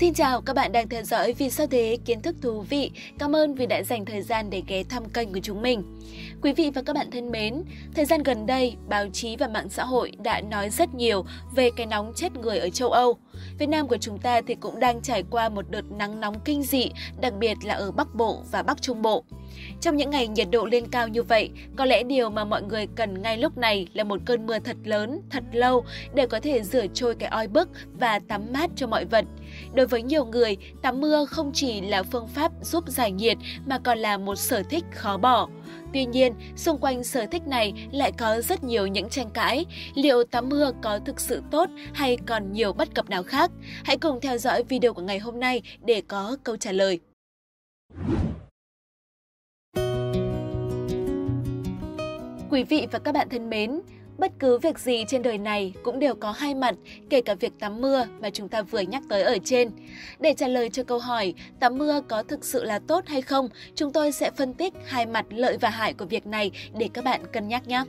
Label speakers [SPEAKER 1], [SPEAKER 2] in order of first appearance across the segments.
[SPEAKER 1] Xin chào các bạn đang theo dõi Vì sao thế kiến thức thú vị. Cảm ơn vì đã dành thời gian để ghé thăm kênh của chúng mình. Quý vị và các bạn thân mến, thời gian gần đây, báo chí và mạng xã hội đã nói rất nhiều về cái nóng chết người ở châu Âu. Việt Nam của chúng ta thì cũng đang trải qua một đợt nắng nóng kinh dị, đặc biệt là ở Bắc Bộ và Bắc Trung Bộ. Trong những ngày nhiệt độ lên cao như vậy, có lẽ điều mà mọi người cần ngay lúc này là một cơn mưa thật lớn, thật lâu để có thể rửa trôi cái oi bức và tắm mát cho mọi vật. Đối với nhiều người, tắm mưa không chỉ là phương pháp giúp giải nhiệt mà còn là một sở thích khó bỏ. Tuy nhiên, xung quanh sở thích này lại có rất nhiều những tranh cãi. Liệu tắm mưa có thực sự tốt hay còn nhiều bất cập nào khác? Hãy cùng theo dõi video của ngày hôm nay để có câu trả lời. Quý vị và các bạn thân mến, bất cứ việc gì trên đời này cũng đều có hai mặt, kể cả việc tắm mưa mà chúng ta vừa nhắc tới ở trên. Để trả lời cho câu hỏi tắm mưa có thực sự là tốt hay không, chúng tôi sẽ phân tích hai mặt lợi và hại của việc này để các bạn cân nhắc nhé.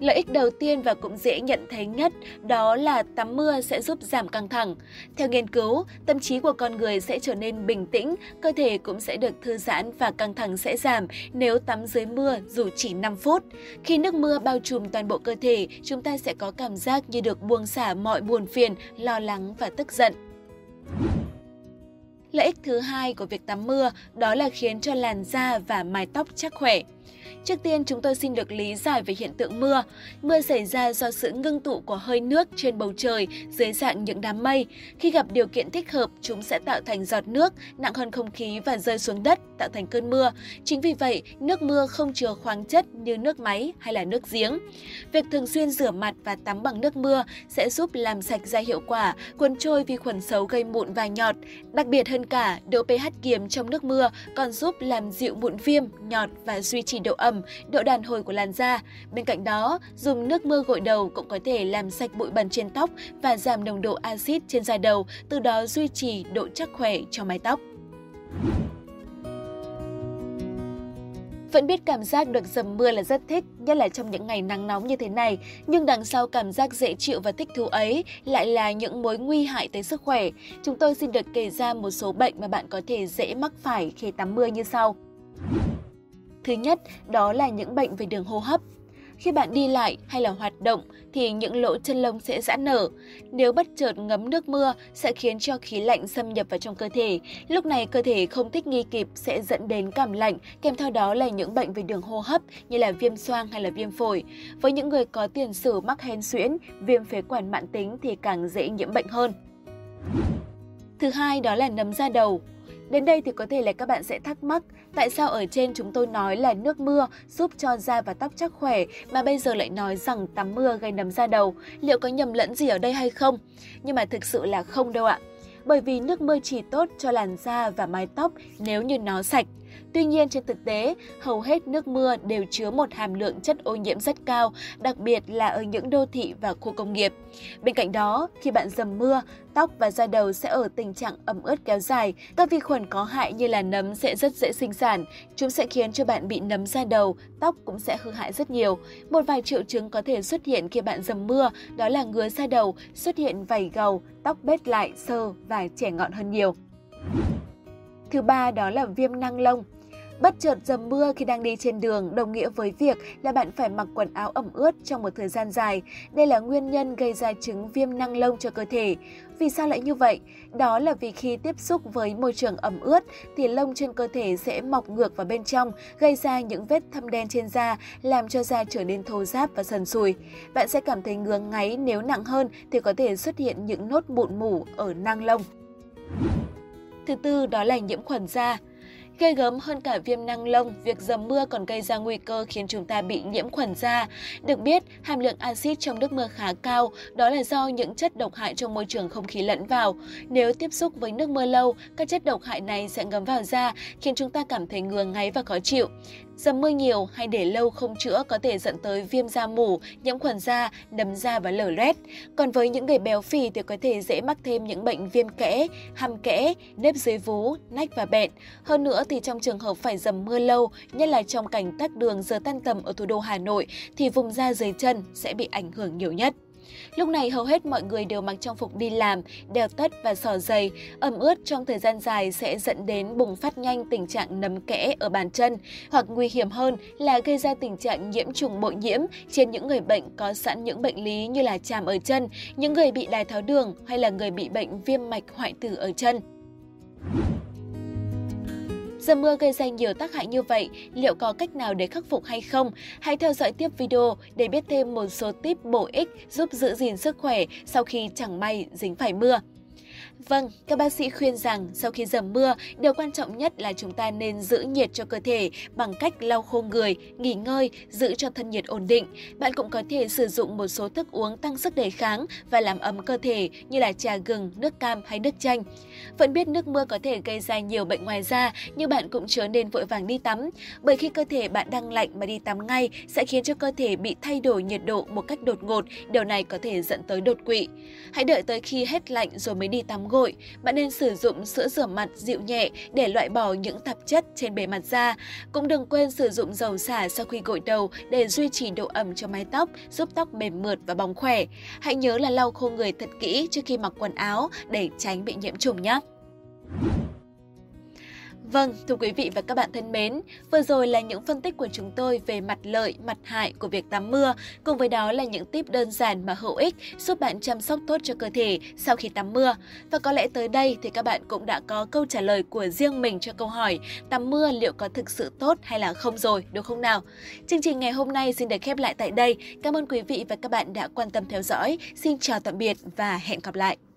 [SPEAKER 1] Lợi ích đầu tiên và cũng dễ nhận thấy nhất đó là tắm mưa sẽ giúp giảm căng thẳng. Theo nghiên cứu, tâm trí của con người sẽ trở nên bình tĩnh, cơ thể cũng sẽ được thư giãn và căng thẳng sẽ giảm nếu tắm dưới mưa dù chỉ 5 phút. Khi nước mưa bao trùm toàn bộ cơ thể, chúng ta sẽ có cảm giác như được buông xả mọi buồn phiền, lo lắng và tức giận. Lợi ích thứ hai của việc tắm mưa đó là khiến cho làn da và mái tóc chắc khỏe. Trước tiên chúng tôi xin được lý giải về hiện tượng mưa. Mưa xảy ra do sự ngưng tụ của hơi nước trên bầu trời dưới dạng những đám mây. Khi gặp điều kiện thích hợp, chúng sẽ tạo thành giọt nước nặng hơn không khí và rơi xuống đất, tạo thành cơn mưa. Chính vì vậy, nước mưa không chứa khoáng chất như nước máy hay là nước giếng. Việc thường xuyên rửa mặt và tắm bằng nước mưa sẽ giúp làm sạch da hiệu quả, cuốn trôi vi khuẩn xấu gây mụn và nhọt. Đặc biệt hơn cả, độ pH kiềm trong nước mưa còn giúp làm dịu mụn viêm, nhọt và duy trì độ ẩm, độ đàn hồi của làn da. Bên cạnh đó, dùng nước mưa gội đầu cũng có thể làm sạch bụi bẩn trên tóc và giảm nồng độ axit trên da đầu, từ đó duy trì độ chắc khỏe cho mái tóc. Vẫn biết cảm giác được dầm mưa là rất thích, nhất là trong những ngày nắng nóng như thế này, nhưng đằng sau cảm giác dễ chịu và thích thú ấy lại là những mối nguy hại tới sức khỏe. Chúng tôi xin được kể ra một số bệnh mà bạn có thể dễ mắc phải khi tắm mưa như sau. Thứ nhất, đó là những bệnh về đường hô hấp. Khi bạn đi lại hay là hoạt động thì những lỗ chân lông sẽ giãn nở. Nếu bất chợt ngấm nước mưa sẽ khiến cho khí lạnh xâm nhập vào trong cơ thể. Lúc này cơ thể không thích nghi kịp sẽ dẫn đến cảm lạnh, kèm theo đó là những bệnh về đường hô hấp như là viêm xoang hay là viêm phổi. Với những người có tiền sử mắc hen suyễn, viêm phế quản mãn tính thì càng dễ nhiễm bệnh hơn. Thứ hai đó là nấm da đầu. Đến đây thì có thể là các bạn sẽ thắc mắc tại sao ở trên chúng tôi nói là nước mưa giúp cho da và tóc chắc khỏe, mà bây giờ lại nói rằng tắm mưa gây nấm da đầu. Liệu có nhầm lẫn gì ở đây hay không? Nhưng mà thực sự là không đâu ạ. Bởi vì nước mưa chỉ tốt cho làn da và mái tóc nếu như nó sạch. Tuy nhiên trên thực tế, hầu hết nước mưa đều chứa một hàm lượng chất ô nhiễm rất cao, đặc biệt là ở những đô thị và khu công nghiệp. Bên cạnh đó, khi bạn dầm mưa, tóc và da đầu sẽ ở tình trạng ẩm ướt kéo dài. Các vi khuẩn có hại như là nấm sẽ rất dễ sinh sản. Chúng sẽ khiến cho bạn bị nấm da đầu, tóc cũng sẽ hư hại rất nhiều. Một vài triệu chứng có thể xuất hiện khi bạn dầm mưa, đó là ngứa da đầu, xuất hiện vảy gầu, tóc bết lại, sơ và trẻ ngọn hơn nhiều. Thứ ba đó là viêm năng lông. Bất chợt dầm mưa khi đang đi trên đường đồng nghĩa với việc là bạn phải mặc quần áo ẩm ướt trong một thời gian dài. Đây là nguyên nhân gây ra chứng viêm năng lông cho cơ thể. Vì sao lại như vậy? Đó là vì khi tiếp xúc với môi trường ẩm ướt thì lông trên cơ thể sẽ mọc ngược vào bên trong, gây ra những vết thâm đen trên da, làm cho da trở nên thô ráp và sần sùi. Bạn sẽ cảm thấy ngứa ngáy nếu nặng hơn thì có thể xuất hiện những nốt mụn mủ ở nang lông. Thứ tư đó là nhiễm khuẩn da. Gây gớm hơn cả viêm năng lông, việc dầm mưa còn gây ra nguy cơ khiến chúng ta bị nhiễm khuẩn da. Được biết, hàm lượng axit trong nước mưa khá cao, đó là do những chất độc hại trong môi trường không khí lẫn vào. Nếu tiếp xúc với nước mưa lâu, các chất độc hại này sẽ ngấm vào da, khiến chúng ta cảm thấy ngứa ngáy và khó chịu. Dầm mưa nhiều hay để lâu không chữa có thể dẫn tới viêm da mủ, nhiễm khuẩn da, đấm da và lở loét. Còn với những người béo phì thì có thể dễ mắc thêm những bệnh viêm kẽ, hăm kẽ, nếp dưới vú, nách và bẹn. Hơn nữa thì trong trường hợp phải dầm mưa lâu, nhất là trong cảnh tắc đường giờ tan tầm ở thủ đô Hà Nội, thì vùng da dưới chân sẽ bị ảnh hưởng nhiều nhất. Lúc này hầu hết mọi người đều mặc trang phục đi làm, đeo tất và sò giày. Ẩm ướt trong thời gian dài sẽ dẫn đến bùng phát nhanh tình trạng nấm kẽ ở bàn chân, hoặc nguy hiểm hơn là gây ra tình trạng nhiễm trùng bội nhiễm trên những người bệnh có sẵn những bệnh lý như là chàm ở chân, những người bị đái tháo đường hay là người bị bệnh viêm mạch hoại tử ở chân. Dầm mưa gây ra nhiều tác hại như vậy, liệu có cách nào để khắc phục hay không? Hãy theo dõi tiếp video để biết thêm một số tip bổ ích giúp giữ gìn sức khỏe sau khi chẳng may dính phải mưa. Vâng, các bác sĩ khuyên rằng sau khi dầm mưa, điều quan trọng nhất là chúng ta nên giữ nhiệt cho cơ thể bằng cách lau khô người, nghỉ ngơi, giữ cho thân nhiệt ổn định. Bạn cũng có thể sử dụng một số thức uống tăng sức đề kháng và làm ấm cơ thể như là trà gừng, nước cam hay nước chanh. Vẫn biết nước mưa có thể gây ra nhiều bệnh ngoài da, nhưng bạn cũng chớ nên vội vàng đi tắm, bởi khi cơ thể bạn đang lạnh mà đi tắm ngay sẽ khiến cho cơ thể bị thay đổi nhiệt độ một cách đột ngột, điều này có thể dẫn tới đột quỵ. Hãy đợi tới khi hết lạnh rồi mới đi tắm tắm gội. Bạn nên sử dụng sữa rửa mặt dịu nhẹ để loại bỏ những tạp chất trên bề mặt da. Cũng đừng quên sử dụng dầu xả sau khi gội đầu để duy trì độ ẩm cho mái tóc, giúp tóc mềm mượt và bóng khỏe. Hãy nhớ là lau khô người thật kỹ trước khi mặc quần áo để tránh bị nhiễm trùng nhé. Vâng, thưa quý vị và các bạn thân mến, vừa rồi là những phân tích của chúng tôi về mặt lợi, mặt hại của việc tắm mưa, cùng với đó là những tip đơn giản mà hữu ích giúp bạn chăm sóc tốt cho cơ thể sau khi tắm mưa. Và có lẽ tới đây thì các bạn cũng đã có câu trả lời của riêng mình cho câu hỏi tắm mưa liệu có thực sự tốt hay là không rồi, đúng không nào? Chương trình ngày hôm nay xin được khép lại tại đây. Cảm ơn quý vị và các bạn đã quan tâm theo dõi. Xin chào tạm biệt và hẹn gặp lại.